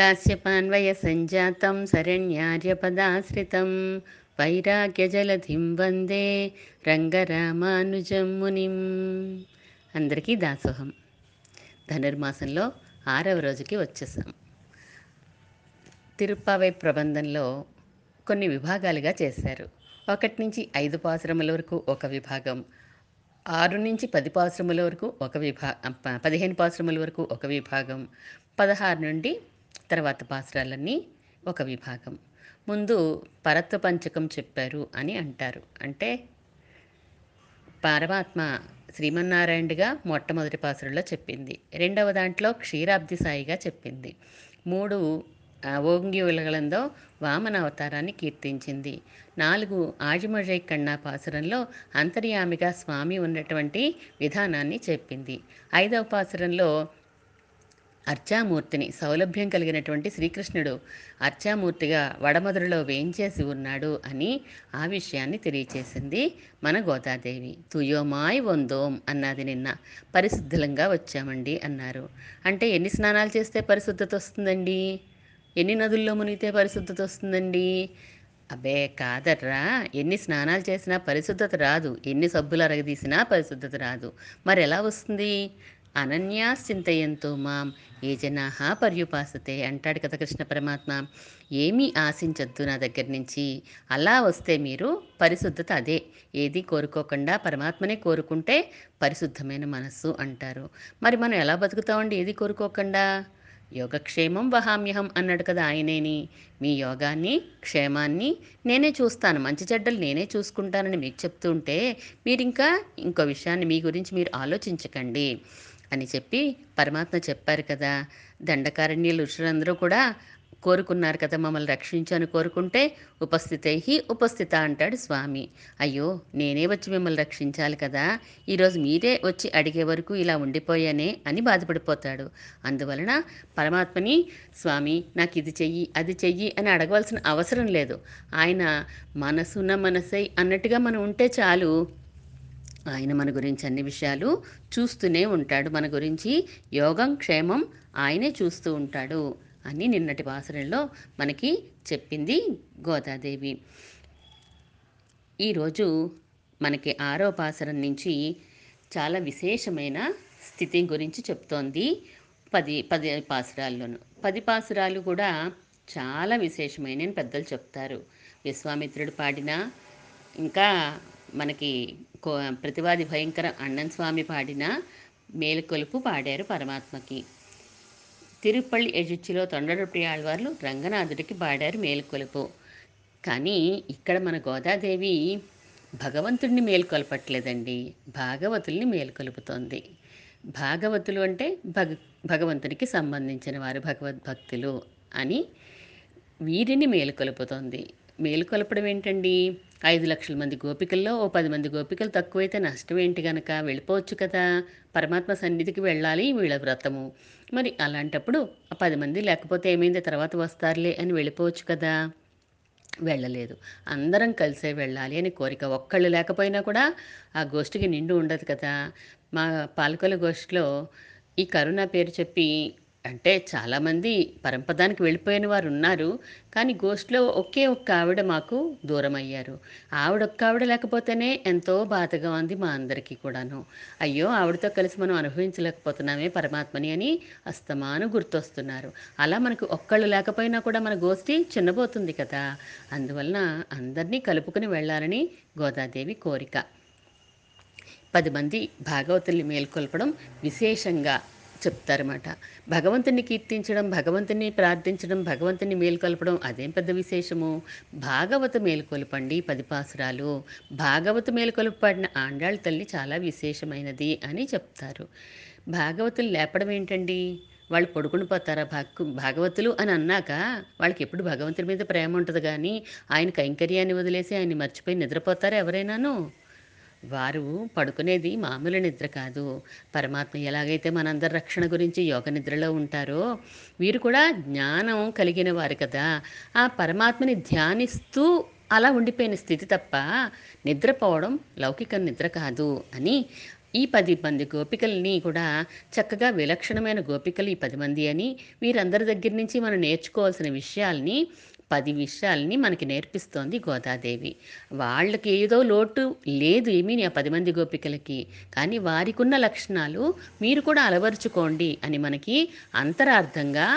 కాశ్యపాన్వయ సంజాతం శరణ్యార్యపదాశ్రితం వైరాగ్యజలధిం వందే రంగరామానుజం మునిం అందరికీ దాసోహం. ధనుర్మాసంలో ఆరవ రోజుకి వచ్చేసాం. తిరుప్పావై ప్రబంధంలో కొన్ని విభాగాలుగా చేశారు. ఒకటి నుంచి ఐదు పాశ్రముల వరకు ఒక విభాగం ఆరు నుంచి పది పాశ్రముల వరకు ఒక విభా ప- పదిహేను పాశ్రముల వరకు ఒక విభాగం పదహారు నుండి తర్వాత పాసురాలన్నీ ఒక విభాగం. ముందు పరత్వ పంచకం చెప్పారు అని అంటారు. అంటే పరమాత్మ శ్రీమన్నారాయణుడిగా మొట్టమొదటి పాసురంలో చెప్పింది. రెండవ దాంట్లో క్షీరాబ్ది సాయిగా చెప్పింది. మూడు ఓంగి ఉలగలందో వామన అవతారాన్ని కీర్తించింది. నాలుగు ఆజిమజై కన్నా పాసురంలో అంతర్యామిగా స్వామి ఉన్నటువంటి విధానాన్ని చెప్పింది. ఐదవ పాసురంలో అర్చామూర్తిని సౌలభ్యం కలిగినటువంటి శ్రీకృష్ణుడు అర్చామూర్తిగా వడమధురలో వేయించేసి ఉన్నాడు అని ఆ విషయాన్ని తెలియచేసింది మన గోదాదేవి. తుయోమాయ్ వందోం అన్నది నిన్న పరిశుద్ధంగా వచ్చామండి అన్నారు. అంటే ఎన్ని స్నానాలు చేస్తే పరిశుద్ధత వస్తుందండి? ఎన్ని నదుల్లో మునిగితే పరిశుద్ధత వస్తుందండి? అబ్బే కాదర్రా ఎన్ని స్నానాలు చేసినా పరిశుద్ధత రాదు. ఎన్ని సబ్బులు అరగదీసినా పరిశుద్ధత రాదు. మరి ఎలా వస్తుంది? అనన్యాశ్చింతయంతో మాం. ఏ జనాహ పర్యుపాసతే అంటాడు కదా కృష్ణ పరమాత్మ. ఏమీ ఆశించొద్దు నా దగ్గర నుంచి. అలా వస్తే మీరు పరిశుద్ధత అదే. ఏది కోరుకోకుండా పరమాత్మనే కోరుకుంటే పరిశుద్ధమైన మనస్సు అంటారు. మరి మనం ఎలా బతుకుతామండి? ఏది కోరుకోకుండా? యోగక్షేమం వహామ్యహం అన్నాడు కదా ఆయనేని. మీ యోగాన్ని క్షేమాన్ని నేనే చూస్తాను. మంచి చెడ్డలు నేనే చూసుకుంటానని మీకు చెప్తుంటే మీరు ఇంకా ఇంకో విషయాన్ని మీ గురించి మీరు ఆలోచించకండి. అని చెప్పి పరమాత్మ చెప్పారు కదా. దండకారణ్యులు ఋషులందరూ కూడా కోరుకున్నారు కదా మమ్మల్ని రక్షించని కోరుకుంటే ఉపస్థితై ఉపస్థిత అంటాడు స్వామి. అయ్యో నేనే వచ్చి మిమ్మల్ని రక్షించాలి కదా. ఈరోజు మీరే వచ్చి అడిగే వరకు ఇలా ఉండిపోయానే అని బాధపడిపోతాడు. అందువలన పరమాత్మని స్వామి నాకు ఇది చెయ్యి అది చెయ్యి అని అడగవలసిన అవసరం లేదు. ఆయన మనసున మనసై అన్నట్టుగా మనం ఉంటే చాలు. ఆయన మన గురించి అన్ని విషయాలు చూస్తూనే ఉంటాడు. మన గురించి యోగం క్షేమం ఆయనే చూస్తూ ఉంటాడు అని నిన్నటి వాసనలో మనకి చెప్పింది గోదాదేవి. ఈరోజు మనకి ఆరోపాసనం నుంచి చాలా విశేషమైన స్థితి గురించి చెప్తోంది పది పది పాసురాల్లోనూ. పది పాసురాలు కూడా చాలా విశేషమైన పెద్దలు చెప్తారు. విశ్వామిత్రుడు పాడిన ఇంకా మనకి కో ప్రతివాది భయంకర అన్నన్ స్వామి పాడిన మేలుకొలుపు పాడారు పరమాత్మకి. తిరుపల్లి ఎజుచ్చిలో తొండరొట్టి ఆళ్వార్లు రంగనాథుడికి పాడారు మేలుకొలుపు. కానీ ఇక్కడ మన గోదాదేవి భగవంతుడిని మేల్కొల్పట్లేదండి. భాగవతుల్ని మేల్కొలుపుతోంది. భాగవతులు అంటే భగ భగవంతునికి సంబంధించిన వారు భగవద్భక్తులు అని వీరిని మేలుకొలుపుతోంది. మేలుకొలపడం ఏంటండి ఐదు లక్షల మంది గోపికల్లో ఓ పది మంది గోపికలు తక్కువైతే నష్టం ఏంటి గనక? వెళ్ళిపోవచ్చు కదా. పరమాత్మ సన్నిధికి వెళ్ళాలి వీళ్ళ వ్రతము. మరి అలాంటప్పుడు ఆ పది మంది లేకపోతే ఏమైంది? తర్వాత వస్తారులే అని వెళ్ళిపోవచ్చు కదా. వెళ్ళలేదు. అందరం కలిసే వెళ్ళాలి అని కోరిక. ఒక్కళ్ళు లేకపోయినా కూడా ఆ గోష్ఠికి నిండు ఉండదు కదా. మా పాలకొల గోష్ఠిలో ఈ కరుణ పేరు చెప్పి అంటే చాలామంది పరంపదానికి వెళ్ళిపోయిన వారు ఉన్నారు కానీ గోష్ట్లో ఒకే ఒక్క ఆవిడ మాకు దూరం అయ్యారు ఆవిడ ఒక్క ఆవిడ లేకపోతేనే ఎంతో బాధగా ఉంది మా అందరికీ కూడాను. అయ్యో ఆవిడతో కలిసి మనం అనుభవించలేకపోతున్నామే పరమాత్మని అని అస్తమాను గుర్తొస్తున్నారు. అలా మనకు ఒక్కళ్ళు లేకపోయినా కూడా మన గోష్ఠి చిన్నబోతుంది కదా. అందువలన అందరినీ కలుపుకుని వెళ్ళాలని గోదాదేవి కోరిక. పది మంది భాగవతుల్ని మేల్కొల్పడం విశేషంగా చెప్తారన్నమాట. భగవంతుని కీర్తించడం భగవంతుని ప్రార్థించడం భగవంతుని మేల్కొల్పడం అదేం పెద్ద విశేషము? భాగవత మేల్కొల్పండి పదిపాసురాలు. భాగవత మేల్కొల్పడిన ఆండాళ్ళ తల్లి చాలా విశేషమైనది అని చెప్తారు. భాగవతులు లేపడం ఏంటండి? వాళ్ళు పడుకుని పోతారా? భాగ భాగవతులు అని అన్నాక వాళ్ళకి ఎప్పుడు భగవంతుడి మీద ప్రేమ ఉంటుంది కానీ ఆయన కైంకర్యాన్ని వదిలేసి ఆయన్ని మర్చిపోయి నిద్రపోతారా ఎవరైనాను? వారు పడుకునేది మామూలు నిద్ర కాదు. పరమాత్మ ఎలాగైతే మనందరి రక్షణ గురించి యోగ నిద్రలో ఉంటారో వీరు కూడా జ్ఞానం కలిగిన వారు కదా. ఆ పరమాత్మని ధ్యానిస్తూ అలా ఉండిపోయిన స్థితి తప్ప నిద్రపోవడం లౌకిక నిద్ర కాదు అని ఈ పది మంది గోపికల్ని కూడా చక్కగా విలక్షణమైన గోపికలు ఈ పది మంది అని వీరందరి దగ్గర నుంచి మనం నేర్చుకోవాల్సిన విషయాల్ని పది విషయాల్ని మనకి నేర్పిస్తోంది గోదాదేవి. వాళ్ళకి ఏదో లోటు లేదు ఏమీ ఆ పది మంది గోపికలకి. కానీ వారికున్న లక్షణాలు మీరు కూడా అలవరుచుకోండి అని మనకి అంతరార్థంగా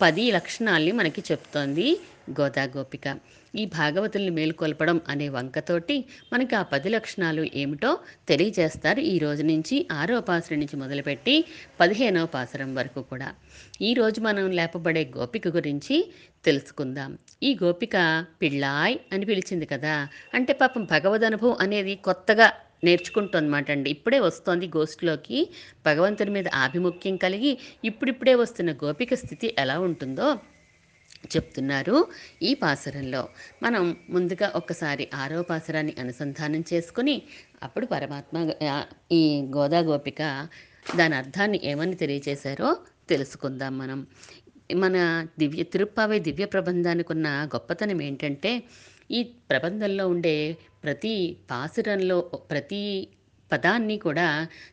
పది లక్షణాల్ని మనకి చెప్తోంది గోదా గోపిక ఈ భాగవతుల్ని మేలుకొల్పడం అనే వంకతోటి మనకి ఆ పది లక్షణాలు ఏమిటో తెలియజేస్తారు ఈ రోజు నుంచి ఆరో పాసరం నుంచి మొదలుపెట్టి పదిహేనవ పాసరం వరకు కూడా. ఈరోజు మనం లేపబడే గోపిక గురించి తెలుసుకుందాం. ఈ గోపిక పిళ్ళాయ్ అని పిలిచింది కదా. అంటే పాపం భగవద్ అనుభవం అనేది కొత్తగా నేర్చుకుంటుందన్నమాట అండి ఇప్పుడే వస్తోంది గోష్ఠిలోకి భగవంతుని మీద ఆభిముఖ్యం కలిగి ఇప్పుడిప్పుడే వస్తున్న గోపిక స్థితి ఎలా ఉంటుందో చెప్తున్నారు ఈ పాసురంలో. మనం ముందుగా ఒక్కసారి ఆరో పాసురాన్ని అనుసంధానం చేసుకుని అప్పుడు పరమాత్మ ఈ గోదా గోపిక దాని అర్థాన్ని ఏమని తెలియజేశారో తెలుసుకుందాం మనం. మన దివ్య తిరుప్పావై దివ్య ప్రబంధానికి ఉన్న గొప్పతనం ఏంటంటే ఈ ప్రబంధంలో ఉండే ప్రతి పాసురంలో ప్రతి పదాన్ని కూడా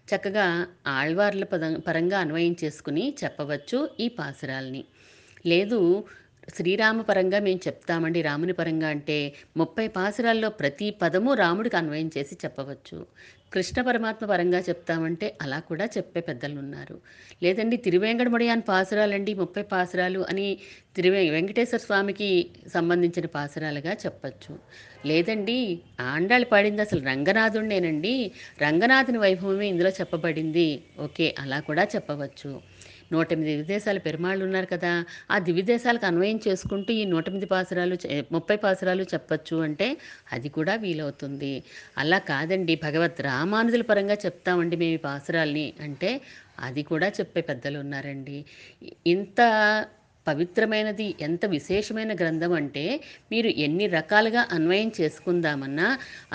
చక్కగా ఆళ్వార్ల పదం పరంగా అన్వయం చేసుకుని చెప్పవచ్చు ఈ పాసురాల్ని. లేదు శ్రీరామ పరంగా మేము చెప్తామండి. రాముని పరంగా అంటే ముప్పై పాసురాల్లో ప్రతి పదము రాముడికి అన్వయం చేసి చెప్పవచ్చు. కృష్ణ పరమాత్మ పరంగా చెప్తామంటే అలా కూడా చెప్పే పెద్దలు ఉన్నారు లేదండి తిరువేంకటముడియాన్ పాసురాలండి ముప్పై పాసురాలు అని తిరువే వెంకటేశ్వర స్వామికి సంబంధించిన పాసురాలుగా చెప్పచ్చు. లేదండి ఆండాళ్ళు పాడింది అసలు రంగనాథుడినేనండి రంగనాథుని వైభవమే ఇందులో చెప్పబడింది. ఓకే అలా కూడా చెప్పవచ్చు. నూట ఎనిమిది విదేశాల పెరుమాళ్ళు ఉన్నారు కదా ఆ దివిదేశాలకు అన్వయం చేసుకుంటూ ఈ నూట ఎనిమిది పాసురాలు ముప్పై పాసురాలు చెప్పచ్చు అంటే అది కూడా వీలవుతుంది. అలా కాదండి భగవత్ రామానుజుల పరంగా చెప్తామండి మేము ఈ పాసురాల్ని అంటే అది కూడా చెప్పే పెద్దలు ఉన్నారండి. ఇంత పవిత్రమైనది ఎంత విశేషమైన గ్రంథం అంటే మీరు ఎన్ని రకాలుగా అన్వయం చేసుకుందామన్నా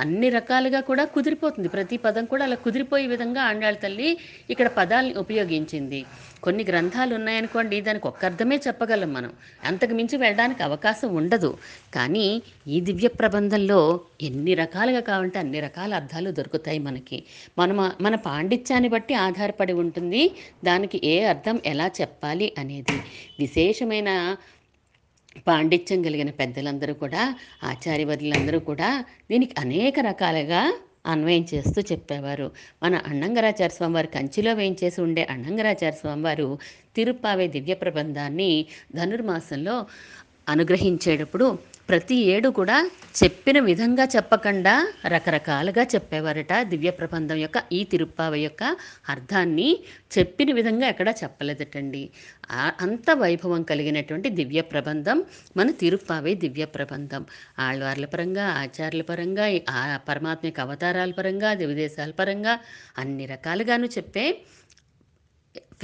అన్ని రకాలుగా కూడా కుదిరిపోతుంది. ప్రతి పదం కూడా అలా కుదిరిపోయే విధంగా ఆండాళ్ళ తల్లి ఇక్కడ పదాలని ఉపయోగించింది. కొన్ని గ్రంథాలు ఉన్నాయనుకోండి దానికి ఒక్క అర్థమే చెప్పగలం మనం. అంతకు మించి వెళ్ళడానికి అవకాశం ఉండదు. కానీ ఈ దివ్య ప్రబంధంలో ఎన్ని రకాలుగా కావాలంటే అన్ని రకాల అర్థాలు దొరుకుతాయి మనకి. మన మన పాండిత్యాన్ని బట్టి ఆధారపడి ఉంటుంది. దానికి ఏ అర్థం ఎలా చెప్పాలి అనేది. విశేషమైన పాండిత్యం కలిగిన పెద్దలందరూ కూడా ఆచార్యవర్యులందరూ కూడా దీనికి అనేక రకాలుగా అన్వయం చేస్తూ చెప్పేవారు. మన అన్నంగరాచార్య స్వామివారు కంచిలో వేయించేసి ఉండే అన్నంగరాచార్య స్వామివారు తిరుప్పావే దివ్య ప్రబంధాన్ని ధనుర్మాసంలో అనుగ్రహించేటప్పుడు ప్రతి ఏడు కూడా చెప్పిన విధంగా చెప్పకుండా రకరకాలుగా చెప్పేవారట దివ్య ప్రబంధం యొక్క ఈ తిరుప్పావ యొక్క అర్థాన్ని చెప్పిన విధంగా ఎక్కడా చెప్పలేదటండి. అంత వైభవం కలిగినటువంటి దివ్య ప్రబంధం మన తిరుప్పావే దివ్య ప్రబంధం. ఆళ్వార్ల పరంగా ఆచార్యుల పరంగా ఆ పరమాత్మ యొక్క అవతారాల పరంగా దివిదేశాల పరంగా అన్ని రకాలుగాను చెప్పే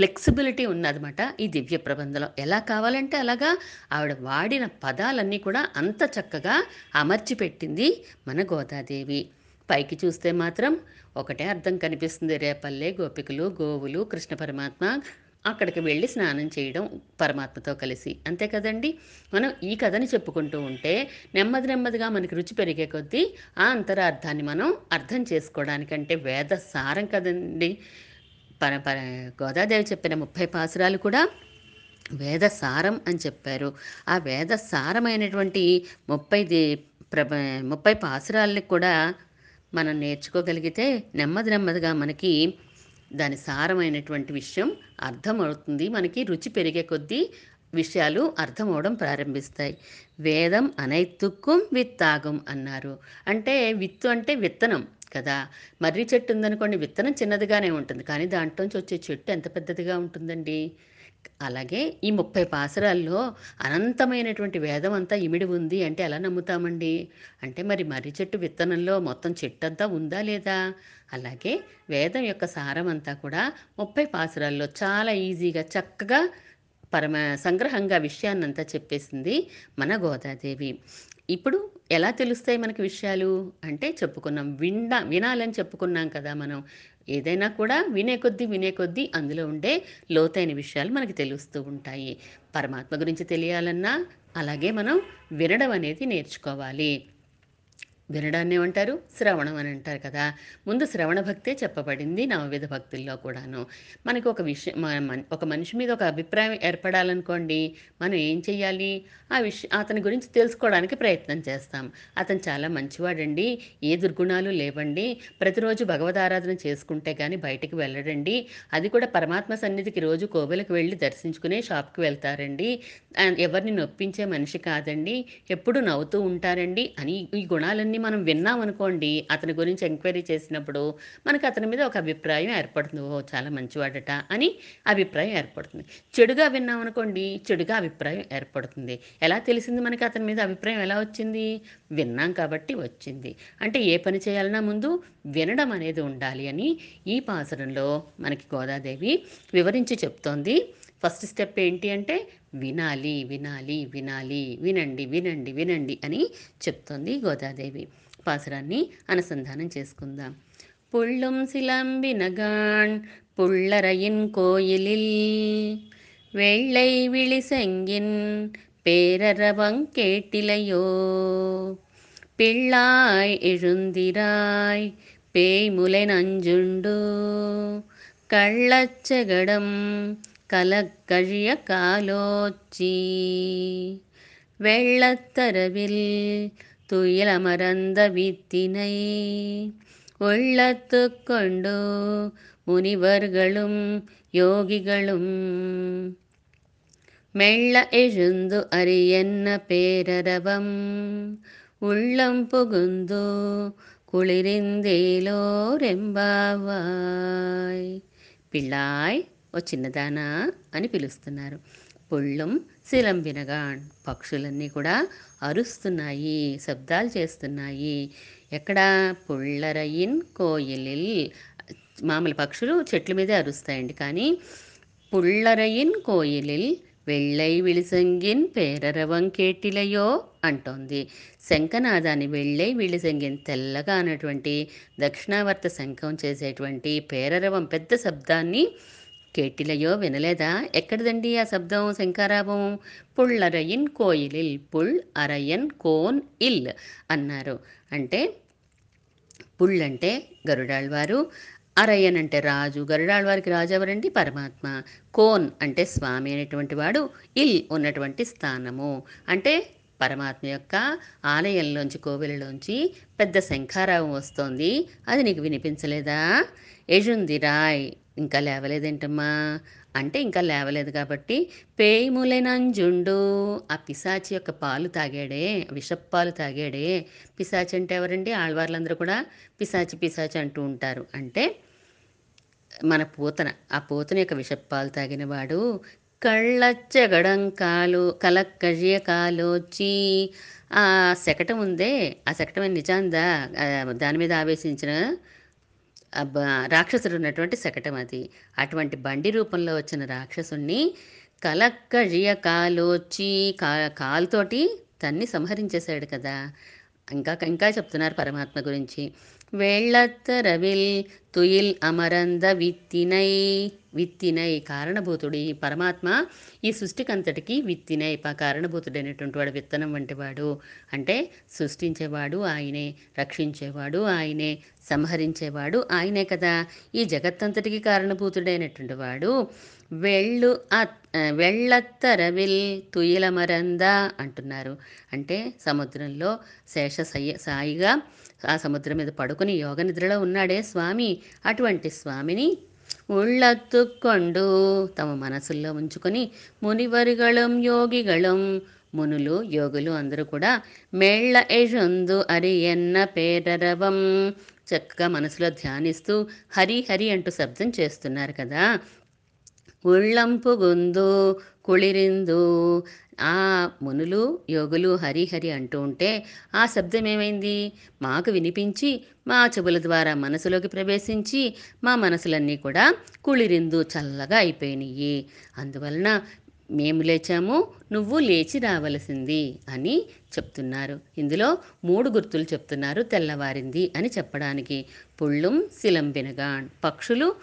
ఫ్లెక్సిబిలిటీ ఉన్నదన్నమాట ఈ దివ్య ప్రబంధంలో. ఎలా కావాలంటే అలాగా ఆవిడ వాడిన పదాలన్నీ కూడా అంత చక్కగా అమర్చి పెట్టింది మన గోదాదేవి. పైకి చూస్తే మాత్రం ఒకటే అర్థం కనిపిస్తుంది. రేపల్లె గోపికలు గోవులు కృష్ణ పరమాత్మ అక్కడికి వెళ్ళి స్నానం చేయడం పరమాత్మతో కలిసి. అంతే కదండి? మనం ఈ కథని చెప్పుకుంటూ ఉంటే నెమ్మది నెమ్మదిగా మనకి రుచి పెరిగే కొద్దీ ఆ అంతరార్థాన్ని మనం అర్థం చేసుకోవడానికంటే వేద సారం కదండి? పర పర గోదాదేవి చెప్పిన ముప్పై పాసురాలు కూడా వేద సారం అని చెప్పారు. ఆ వేద సారమైనటువంటి ముప్పై ప్రభ ముప్పై పాసురాలని కూడా మనం నేర్చుకోగలిగితే నెమ్మది నెమ్మదిగా మనకి దాని సారమైనటువంటి విషయం అర్థమవుతుంది. మనకి రుచి పెరిగే కొద్దీ విషయాలు అర్థమవడం ప్రారంభిస్తాయి. వేదం అనైతుక్కుం విత్తాగం అన్నారు. అంటే విత్తు అంటే విత్తనం. కదా? మర్రి చెట్టు ఉందనుకోండి విత్తనం చిన్నదిగానే ఉంటుంది. కానీ దాంట్లోంచి వచ్చే చెట్టు ఎంత పెద్దదిగా ఉంటుందండి? అలాగే ఈ ముప్పై పాసరాల్లో అనంతమైనటువంటి వేదం అంతా ఇమిడి ఉంది అంటే ఎలా నమ్ముతామండి? అంటే మరి మర్రి చెట్టు విత్తనంలో మొత్తం చెట్టు అంతా ఉందా లేదా? అలాగే వేదం యొక్క సారం అంతా కూడా ముప్పై పాసురాల్లో చాలా ఈజీగా చక్కగా పరమ సంగ్రహంగా విషయాన్నంతా చెప్పేసింది మన గోదాదేవి. ఇప్పుడు ఎలా తెలుస్తాయి మనకి విషయాలు? అంటే చెప్పుకున్నాం విండా వినాలని చెప్పుకున్నాం కదా మనం. ఏదైనా కూడా వినే కొద్దీ వినే కొద్దీ అందులో ఉండే లోతైన విషయాలు మనకి తెలుస్తూ ఉంటాయి. పరమాత్మ గురించి తెలియాలన్నా అలాగే మనం వినడం అనేది నేర్చుకోవాలి. వినడాన్ని ఏమంటారు శ్రవణం అని అంటారు కదా. ముందు శ్రవణ భక్తే చెప్పబడింది నవవిధ భక్తుల్లో కూడాను. మనకి ఒక విషయం ఒక మనిషి మీద ఒక అభిప్రాయం ఏర్పడాలనుకోండి మనం ఏం చెయ్యాలి? ఆ విషయం అతని గురించి తెలుసుకోవడానికి ప్రయత్నం చేస్తాం. అతను చాలా మంచివాడండి ఏ దుర్గుణాలు లేవండి. ప్రతిరోజు భగవద్ ఆరాధన చేసుకుంటే కానీ బయటికి వెళ్ళడండి. అది కూడా పరమాత్మ సన్నిధికి రోజు కోవెలకు వెళ్ళి దర్శించుకునే షాప్కి వెళ్తారండి. ఎవరిని నొప్పించే మనిషి కాదండి ఎప్పుడు నవ్వుతూ ఉంటారండి అని ఈ గుణాలన్నీ మనం విన్నామనుకోండి అతని గురించి ఎంక్వైరీ చేసినప్పుడు మనకు అతని మీద ఒక అభిప్రాయం ఏర్పడుతుంది. ఓ చాలా మంచివాడట అని అభిప్రాయం ఏర్పడుతుంది. చెడుగా విన్నామనుకోండి చెడుగా అభిప్రాయం ఏర్పడుతుంది. ఎలా తెలిసింది మనకి అతని మీద అభిప్రాయం ఎలా వచ్చింది? విన్నాం కాబట్టి వచ్చింది. అంటే ఏ పని చేయాలన్నా ముందు వినడం అనేది ఉండాలి అని ఈ పాసరంలో మనకి గోదాదేవి వివరించి చెప్తోంది. ఫస్ట్ స్టెప్ ఏంటి అంటే వినాలి వినాలి వినాలి వినండి వినండి వినండి అని చెప్తోంది గోదాదేవి పాసరాన్ని అనుసంధానం చేసుకుందాం పుళ్ళుం சிலம்பினகான் புள்ளரையின் கோயிலில் வெள்ளை விழிசெங்கின் பேரரவங் கேட்டிலையோ பிள்ளாய் எழுந்திராய் பேய்முலை நஞ்சுண்டு கள்ளச்சகடம் கலக்கழிய காலோச்சி வெள்ளத்தரவில் துயிலமர்ந்த வித்தினை உள்ளத்து கொண்டு முனிவர்களும் யோகிகளும் மெல்ல எழுந்து அரியன்ன பேரரவம்? உள்ளம் புகுந்து குளிரிந்தேலோரெம்பாவாய் பிள்ளாய் ఓ చిన్నదానా అని పిలుస్తున్నారు. పుళ్ళం శిలంబినగాన్ పక్షులన్నీ కూడా అరుస్తున్నాయి శబ్దాలు చేస్తున్నాయి. ఎక్కడ పుళ్ళరయిన్ కోయిలిల్ మామూలు పక్షులు చెట్ల మీదే అరుస్తాయండి. కానీ పుళ్ళరయిన్ కోయిలిల్ వెళ్ళై విళిసంగిన్ పేరరవం కేటిలయో అంటోంది. శంఖనాదాన్ని వెళ్ళై విళిసంగిన్ తెల్లగా అన్నటువంటి దక్షిణావర్త శంఖం చేసేటువంటి పేరరవం పెద్ద శబ్దాన్ని కేటిలయో వినలేదా ఎక్కడిదండి ఆ శబ్దం శంఖారావం పుళ్ళరయిన్ కోయిలిల్ పుల్ అరయన్ కోన్ ఇల్ అన్నారు అంటే పుల్ అంటే గరుడాళ్వారు అరయ్యన్ అంటే రాజు గరుడాళ్వారికి రాజు ఎవరండి పరమాత్మ కోన్ అంటే స్వామి అనేటువంటి వాడు ఇల్ ఉన్నటువంటి స్థానము అంటే పరమాత్మ యొక్క ఆలయంలోంచి కోవెలలోంచి పెద్ద శంఖారావం వస్తోంది అది నీకు వినిపించలేదా ఎజుంది రాయ్ ఇంకా లేవలేదేంటమ్మా? అంటే ఇంకా లేవలేదు కాబట్టి పేయిములెనంజుండు. ఆ పిశాచి యొక్క పాలు తాగాడే విషపాలు తాగాడే పిశాచి అంటే ఎవరండి? ఆళ్వార్లందరూ కూడా పిశాచి పిశాచి అంటూ ఉంటారు. అంటే మన పూతన ఆ పూతన యొక్క విషపాలు తాగినవాడు కళ్ళచ్చగడం కాలు కలక్కజియ కాలోచి. ఆ శకటం ఉందే ఆ శకటం నిజాందా? దాని మీద ఆవేశించిన రాక్షసుడు ఉన్నటువంటి శకటం అది. అటువంటి బండి రూపంలో వచ్చిన రాక్షసుణ్ణి కలక్కజియ కాలోచి కా కాలుతోటి తన్ని సంహరించేశాడు కదా! ఇంకా ఇంకా చెప్తున్నారు పరమాత్మ గురించి. వేళ్ళత్తరవిల్ తుయిల్ అమరంద విత్తినై విత్తినై కారణభూతుడు ఈ పరమాత్మ ఈ సృష్టికంతటికి విత్తినై ప కారణభూతుడైనటువంటి వాడు విత్తనం వంటి వాడు అంటే సృష్టించేవాడు ఆయనే రక్షించేవాడు ఆయనే సంహరించేవాడు ఆయనే కదా ఈ జగత్తంతటికి కారణభూతుడైనటువంటి వాడు వెళ్ళు అత్- ఆ, వెళ్ళత్తరవిల్ తుయిలమరంద అంటున్నారు. అంటే సముద్రంలో శేష సయ్య సాయిగా ఆ సముద్రం మీద పడుకుని యోగ నిద్రలో ఉన్నాడే స్వామి. అటువంటి స్వామిని ఉళ్ళత్తుకొండు తమ మనసుల్లో ఉంచుకొని మునివరిగళం యోగిగళం మునులు యోగులు అందరూ కూడా మెళ్ళ ఎజొందు అరి ఎన్న పేరరవం. చక్కగా మనసులో ధ్యానిస్తూ హరి హరి అంటూ శబ్దం చేస్తున్నారు కదా. ఉళ్ళంపు గుందు కుళిరిందు. ఆ మునులు యోగులు హరిహరి అంటూ ఉంటే ఆ శబ్దం ఏమైంది మాకు వినిపించి మా చెవుల ద్వారా మనసులోకి ప్రవేశించి మా మనసులన్నీ కూడా కుళిరిందు చల్లగా అయిపోయినాయి అందువలన మేము లేచాము నువ్వు లేచి రావలసింది అని చెప్తున్నారు. ఇందులో మూడు గుర్తులు చెప్తున్నారు తెల్లవారింది అని చెప్పడానికి. పుళ్ళుం శిలంబినగాన్. పక్షులు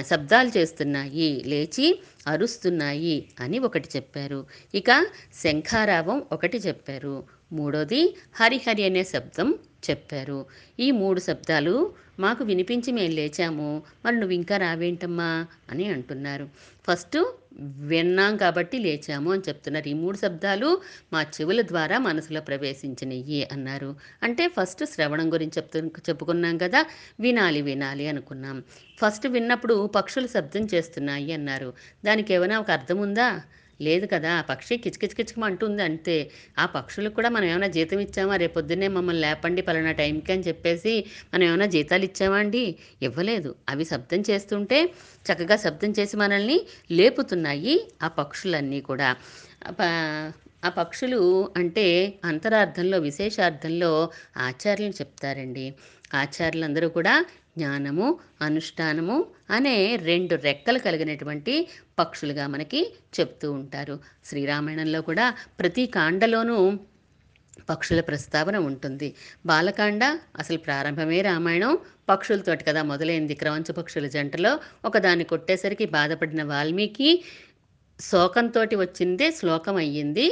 శబ్దాలు చేస్తున్నాయి లేచి అరుస్తున్నాయి అని ఒకటి చెప్పారు. ఇక శంఖారావం ఒకటి చెప్పారు. మూడోది హరిహరి అనే శబ్దం చెప్పారు. ఈ మూడు శబ్దాలు మాకు వినిపించి మేము లేచాము. మరి నువ్వు ఇంకా రావేంటమ్మా అని అంటున్నారు. ఫస్ట్ విన్నాం కాబట్టి లేచాము అని చెప్తున్నారు. ఈ మూడు శబ్దాలు మా చెవుల ద్వారా మనసులో ప్రవేశించినవి అన్నారు. అంటే ఫస్ట్ శ్రవణం గురించి చెప్తు చెప్పుకున్నాం కదా వినాలి వినాలి అనుకున్నాం. ఫస్ట్ విన్నప్పుడు పక్షులు శబ్దం చేస్తున్నాయి అన్నారు. దానికి ఏమైనా ఒక అర్థం ఉందా? లేదు కదా ఆ పక్షి కిచకిచకిచకమంటుంది అంతే. ఆ పక్షులకు కూడా మనం ఏమైనా జీతం ఇచ్చామా? రేపు పొద్దున్నే మమ్మల్ని లేపండి పలానా టైంకి అని చెప్పేసి మనం ఏమైనా జీతాలు ఇచ్చామా అండి? ఇవ్వలేదు. అవి శబ్దం చేస్తుంటే చక్కగా శబ్దం చేసి మనల్ని లేపుతున్నాయి ఆ పక్షులన్నీ కూడా. ఆ పక్షులు అంటే అంతరార్థంలో విశేషార్థంలో ఆచార్యులు చెప్తారండి. ఆచార్యులందరూ కూడా జ్ఞానము అనుష్ఠానము అనే రెండు రెక్కలు కలిగినటువంటి పక్షులుగా మనకి చెప్తూ ఉంటారు. శ్రీరామాయణంలో కూడా ప్రతి కాండలోనూ పక్షుల ప్రస్తావన ఉంటుంది. బాలకాండ అసలు ప్రారంభమే రామాయణం. పక్షులతోటి కదా మొదలైంది. క్రవంచ పక్షుల జంటలో ఒకదాన్ని కొట్టేసరికి బాధపడిన వాల్మీకి శోకంతో వచ్చిందే శ్లోకం అయ్యింది.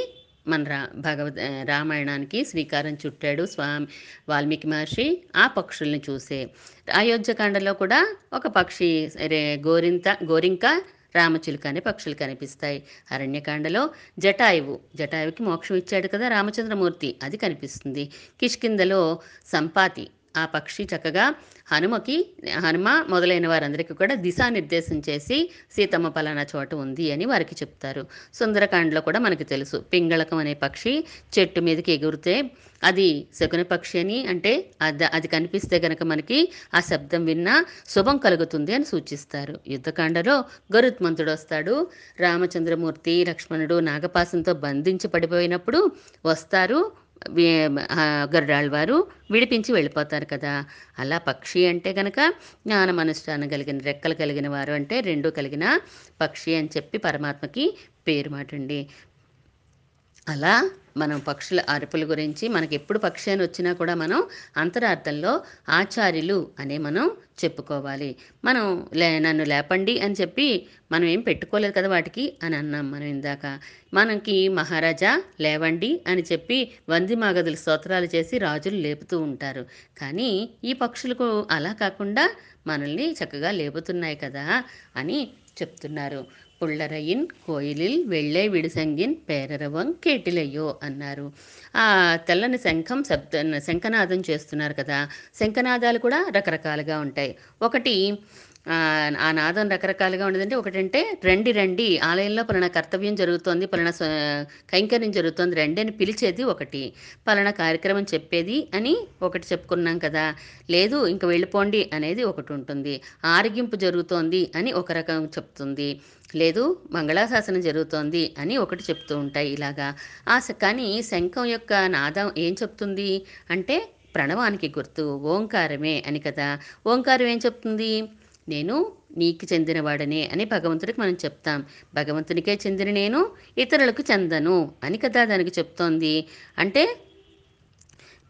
మన రా భగవద్ రామాయణానికి శ్రీకారం చుట్టాడు స్వామి వాల్మీకి మహర్షి ఆ పక్షుల్ని చూసే. అయోధ్యకాండలో కూడా ఒక పక్షి రే గోరింత గోరింక రామచిలుక అనే పక్షులు కనిపిస్తాయి. అరణ్యకాండలో జటాయువు జటాయువుకి మోక్షం ఇచ్చాడు కదా రామచంద్రమూర్తి అది కనిపిస్తుంది. కిష్కిందలో సంపాతి ఆ పక్షి చక్కగా హనుమకి హనుమ మొదలైన వారందరికీ కూడా దిశానిర్దేశం చేసి సీతమ్మ పలానా చోట ఉంది అని వారికి చెప్తారు. సుందరకాండలో కూడా మనకి తెలుసు. పింగళకం అనే పక్షి చెట్టు మీదకి ఎగురితే అది శకున పక్షి అని అంటే అది అది కనిపిస్తే గనక మనకి ఆ శబ్దం విన్నా శుభం కలుగుతుంది అని సూచిస్తారు. యుద్ధకాండలో గరుత్మంతుడు వస్తాడు. రామచంద్రమూర్తి లక్ష్మణుడు నాగపాసంతో బంధించి పడిపోయినప్పుడు వస్తారు. గరుడాళ్ళ వారు విడిపించి వెళ్ళిపోతారు కదా. అలా పక్షి అంటే కనుక జ్ఞానం అనుష్ఠానం కలిగిన రెక్కలు కలిగిన వారు అంటే రెండు కలిగిన పక్షి అని చెప్పి పరమాత్మకి పేరు మాటండి. అలా మనం పక్షుల అరుపుల గురించి మనకి ఎప్పుడు పక్షి అని వచ్చినా కూడా మనం అంతరార్థంలో ఆచార్యులు అనే మనం చెప్పుకోవాలి. మనం లే నన్ను లేపండి అని చెప్పి మనం ఏం పెట్టుకోలేదు కదా వాటికి అని అన్నాం మనం ఇందాక. మనకి మహారాజా లేవండి అని చెప్పి వంది మాగదులు స్తోత్రాలు చేసి రాజులు లేపుతూ ఉంటారు. కానీ ఈ పక్షులకు అలా కాకుండా మనల్ని చక్కగా లేపుతున్నాయి కదా అని చెప్తున్నారు. పుళ్ళరయిన్ కోయిలిల్ వెళ్ళే విడిసంగిన్ పేరరవం కేటిలయ్యో అన్నారు. ఆ తెల్లని శంఖం శబ్ద శంఖనాదం చేస్తున్నారు కదా. శంఖనాదాలు కూడా రకరకాలుగా ఉంటాయి. ఒకటి ఆ, నాదం రకరకాలుగా ఉండదంటే ఒకటంటే రండి రండి. ఆలయంలో పలానా కర్తవ్యం జరుగుతోంది పలానా కైంకర్యం జరుగుతోంది రండి అని పిలిచేది ఒకటి. పలానా కార్యక్రమం చెప్పేది అని ఒకటి చెప్పుకున్నాం కదా. లేదు ఇంక వెళ్ళిపోండి అనేది ఒకటి ఉంటుంది. ఆరగింపు జరుగుతోంది అని ఒక రకం చెప్తుంది. లేదు మంగళాశాసనం జరుగుతోంది అని ఒకటి చెప్తూ ఉంటాయి ఇలాగా. ఆ కానీ శంఖం యొక్క నాదం ఏం చెప్తుంది? అంటే ప్రణవానికి గుర్తు ఓంకారమే అని కదా. ఓంకారం ఏం చెప్తుంది? నేను నీకు చెందినవాడనే అని భగవంతుడికి మనం చెప్తాం. భగవంతునికే చెందిన నేను ఇతరులకు చెందను అని కదా దానికి చెప్తోంది. అంటే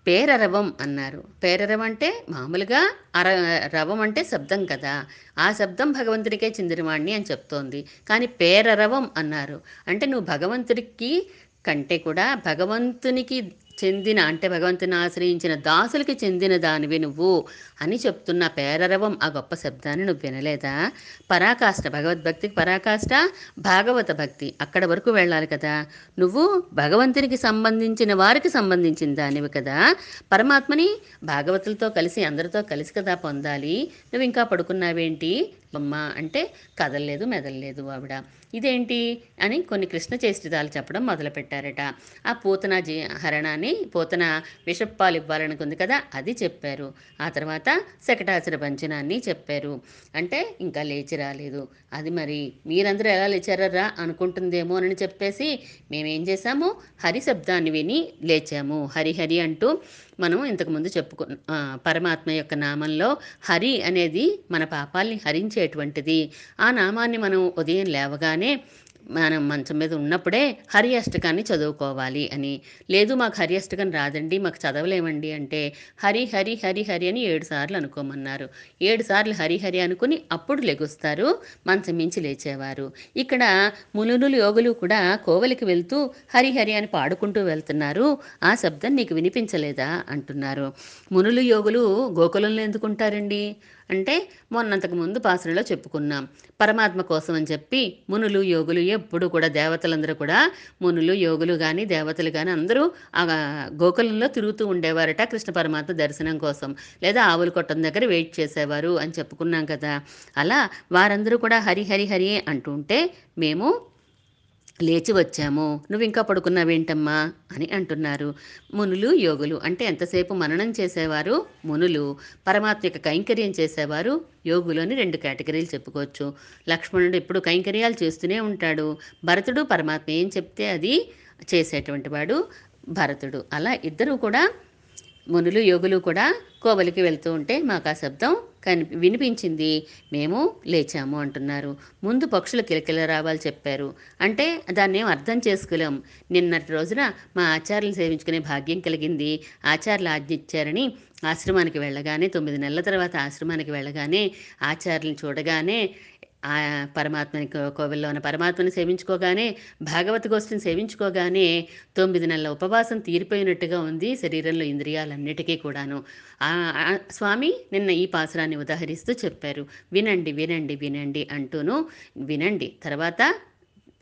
పేరరవం అన్నారు. పేరరవం అంటే మామూలుగా అర రవం అంటే శబ్దం కదా. ఆ శబ్దం భగవంతుడికే చెందినవాణ్ణి అని చెప్తోంది. కానీ పేరరవం అన్నారు. అంటే నువ్వు భగవంతుడికి కంటే కూడా భగవంతునికి చెందిన అంటే భగవంతుని ఆశ్రయించిన దాసులకి చెందిన దానివి నువ్వు అని చెప్తున్న పేరరవం ఆ గొప్ప శబ్దాన్ని నువ్వు వినలేదా? పరాకాష్ట భగవద్భక్తికి పరాకాష్ట భాగవత భక్తి అక్కడ వరకు వెళ్ళాలి కదా. నువ్వు భగవంతునికి సంబంధించిన వారికి సంబంధించిన దానివి కదా. పరమాత్మని భాగవతులతో కలిసి అందరితో కలిసి కదా పొందాలి. నువ్వు ఇంకా పడుకున్నావేంటి? బొమ్మ అంటే కదలలేదు మెదలలేదు ఆవిడ. ఇదేంటి? అని కొన్ని కృష్ణ చేష్టితాలు చెప్పడం మొదలుపెట్టారట. ఆ పూతన జీ హరణాన్ని పూతన విషప్పాలు ఇవ్వాలనుకుంది కదా అది చెప్పారు. ఆ తర్వాత శకటాచర పంచనాన్ని చెప్పారు. అంటే ఇంకా లేచి రాలేదు. అది మరి మీరందరూ ఎలా లేచారా అనుకుంటుందేమో అని చెప్పేసి మేమేం చేశాము? హరి శబ్దాన్ని విని లేచాము. హరిహరి అంటూ మనం ఇంతకుముందు చెప్పుకు పరమాత్మ యొక్క నామంలో హరి అనేది మన పాపాల్ని హరించేటువంటిది ఆ నామాన్ని మనం ఉదయం లేవగానే మనం మంచం మీద ఉన్నప్పుడే హరి అష్టకాన్ని చదువుకోవాలి అని. లేదు మాకు హరి అష్టకం రాదండి మాకు చదవలేమండి అంటే హరి హరి హరి హరి అని ఏడు సార్లు అనుకోమన్నారు. ఏడు సార్లు హరి హరి అనుకుని అప్పుడు లెగుస్తారు మంచం మించి లేచేవారు. ఇక్కడ మునులు యోగులు కూడా కోవలికి వెళ్తూ హరి హరి అని పాడుకుంటూ వెళ్తున్నారు. ఆ శబ్దం నీకు వినిపించలేదా? అంటున్నారు. మునులు యోగులు గోకులంలో ఎందుకుంటారండి? అంటే మొన్నంతకు ముందు పాసనలో చెప్పుకున్నాం. పరమాత్మ కోసం అని చెప్పి మునులు యోగులు ఎప్పుడు కూడా దేవతలందరూ కూడా మునులు యోగులు కానీ దేవతలు కానీ అందరూ ఆ గోకులంలో తిరుగుతూ ఉండేవారట కృష్ణ పరమాత్మ దర్శనం కోసం. లేదా ఆవుల కొట్టం దగ్గర వెయిట్ చేసేవారు అని చెప్పుకున్నాం కదా. అలా వారందరూ కూడా హరి హరి హరి అంటుంటే మేము లేచి వచ్చాము. నువ్వు ఇంకా పడుకున్నావేంటమ్మా? అని అంటున్నారు. మునులు యోగులు అంటే ఎంతసేపు మననం చేసేవారు? మునులు. పరమాత్మ యొక్క కైంకర్యం చేసేవారు? యోగులు అని రెండు కేటగిరీలు చెప్పుకోవచ్చు. లక్ష్మణుడు ఎప్పుడు కైంకర్యాలు చేస్తూనే ఉంటాడు. భరతుడు పరమాత్మ ఏం చెప్తే అది చేసేటువంటి వాడు భరతుడు. అలా ఇద్దరు కూడా మునులు యోగులు కూడా కోవలికి వెళ్తూ ఉంటే మాకు ఆ శబ్దం కని వినిపించింది. మేము లేచాము అంటున్నారు. ముందు పక్షులు కిలకిల రావాలి చెప్పారు. అంటే దాన్ని ఏం అర్థం చేసుకోలేం. నిన్నటి రోజున మా ఆచార్యులు సేవించుకునే భాగ్యం కలిగింది. ఆచార్యులు ఆజ్ఞిచ్చారని ఆశ్రమానికి వెళ్ళగానే తొమ్మిది నెలల తర్వాత ఆశ్రమానికి వెళ్ళగానే ఆచార్యులను చూడగానే ఆ పరమాత్మని కోవిల్లో ఉన్న పరమాత్మని సేవించుకోగానే భాగవత గోష్ఠిని సేవించుకోగానే తొమ్మిది నెలల ఉపవాసం తీరిపోయినట్టుగా ఉంది శరీరంలో ఇంద్రియాలన్నిటికీ కూడాను. ఆ స్వామి నిన్న ఈ పాసురాన్ని ఉదాహరిస్తూ చెప్పారు. వినండి వినండి వినండి అంటూను వినండి. తర్వాత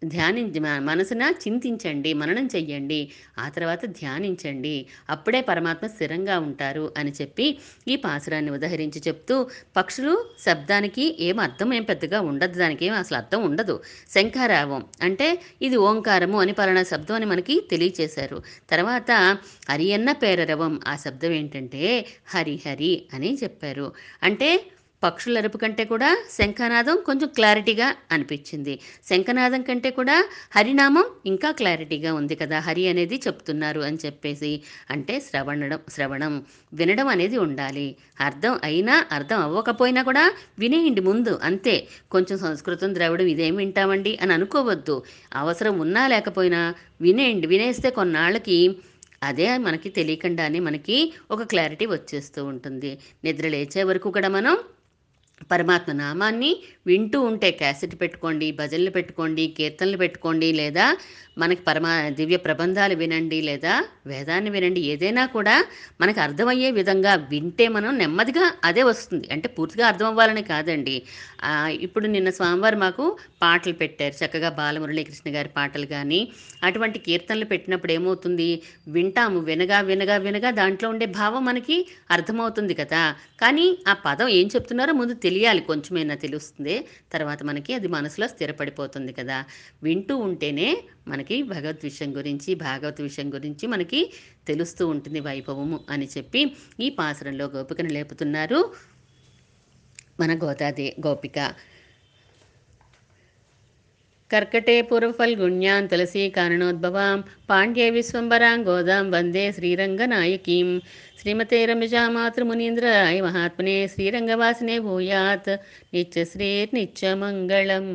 ధ్యానించి మనసున చింతించండి మననం చెయ్యండి ఆ తర్వాత ధ్యానించండి అప్పుడే పరమాత్మ స్థిరంగా ఉంటారు అని చెప్పి ఈ పాసురాన్ని ఉదహరించి చెప్తూ పక్షులు శబ్దానికి ఏం అర్థం ఏం పెద్దగా ఉండదు దానికి ఏం అసలు అర్థం ఉండదు. శంఖారావం అంటే ఇది ఓంకారము అని పలానా శబ్దం అని మనకి తెలియచేశారు. తర్వాత అరియన్న పేరరవం ఆ శబ్దం ఏంటంటే హరిహరి అని చెప్పారు. అంటే పక్షుల అరుపు కంటే కూడా శంఖనాదం కొంచెం క్లారిటీగా అనిపించింది. శంఖనాదం కంటే కూడా హరినామం ఇంకా క్లారిటీగా ఉంది కదా హరి అనేది చెప్తున్నారు అని చెప్పేసి అంటే శ్రవణడం శ్రవణం వినడం అనేది ఉండాలి. అర్థం అయినా అర్థం అవ్వకపోయినా కూడా వినేయండి ముందు అంతే. కొంచెం సంస్కృతం ద్రవిడం ఇదేం వింటామండి అని అనుకోవద్దు. అవసరం ఉన్నా లేకపోయినా వినేయండి. వినేస్తే కొన్నాళ్ళకి అదే మనకి తెలియకుండానే మనకి ఒక క్లారిటీ వచ్చేస్తూ ఉంటుంది. నిద్ర లేచే వరకు కూడా మనం పరమాత్మ నామాన్ని వింటూ ఉంటే క్యాసెట్ పెట్టుకోండి భజనలు పెట్టుకోండి కీర్తనలు పెట్టుకోండి లేదా మనకి పరమా దివ్య ప్రబంధాలు వినండి లేదా వేదాన్ని వినండి ఏదైనా కూడా మనకు అర్థమయ్యే విధంగా వింటే మనం నెమ్మదిగా అదే వస్తుంది. అంటే పూర్తిగా అర్థం అవ్వాలని కాదండి ఇప్పుడు నిన్న స్వామివారు మాకు పాటలు పెట్టారు. చక్కగా బాలమురళీకృష్ణ గారి పాటలు కానీ అటువంటి కీర్తనలు పెట్టినప్పుడు ఏమవుతుంది? వింటాము వినగా వినగా వినగా దాంట్లో ఉండే భావం మనకి అర్థమవుతుంది కదా. కానీ ఆ పదం ఏం చెప్తున్నారో ముందు తెలియాలి కొంచెమైనా తెలుస్తుంది. తర్వాత మనకి అది మనసులో స్థిరపడిపోతుంది కదా. వింటూ ఉంటేనే మనకి భగవద్ విషయం గురించి భాగవత విషయం గురించి మనకి తెలుస్తూ ఉంటుంది వైభవము అని చెప్పి ఈ పాసరంలో గోపికను లేపుతున్నారు మన గోదాదే గోపిక. కర్కటే పూర్వఫల్గుణ్యాం తులసీ కారణోద్భవాం. పాండ్యే విశ్వంబరాం గోదాం. వందే శ్రీరంగనాయకీం. శ్రీమతే రమజా మాతృమునీంద్రాయ మహాత్మనే శ్రీరంగవాసినే భూయాత్. నిత్యశ్రీర్నిత్యమంగళం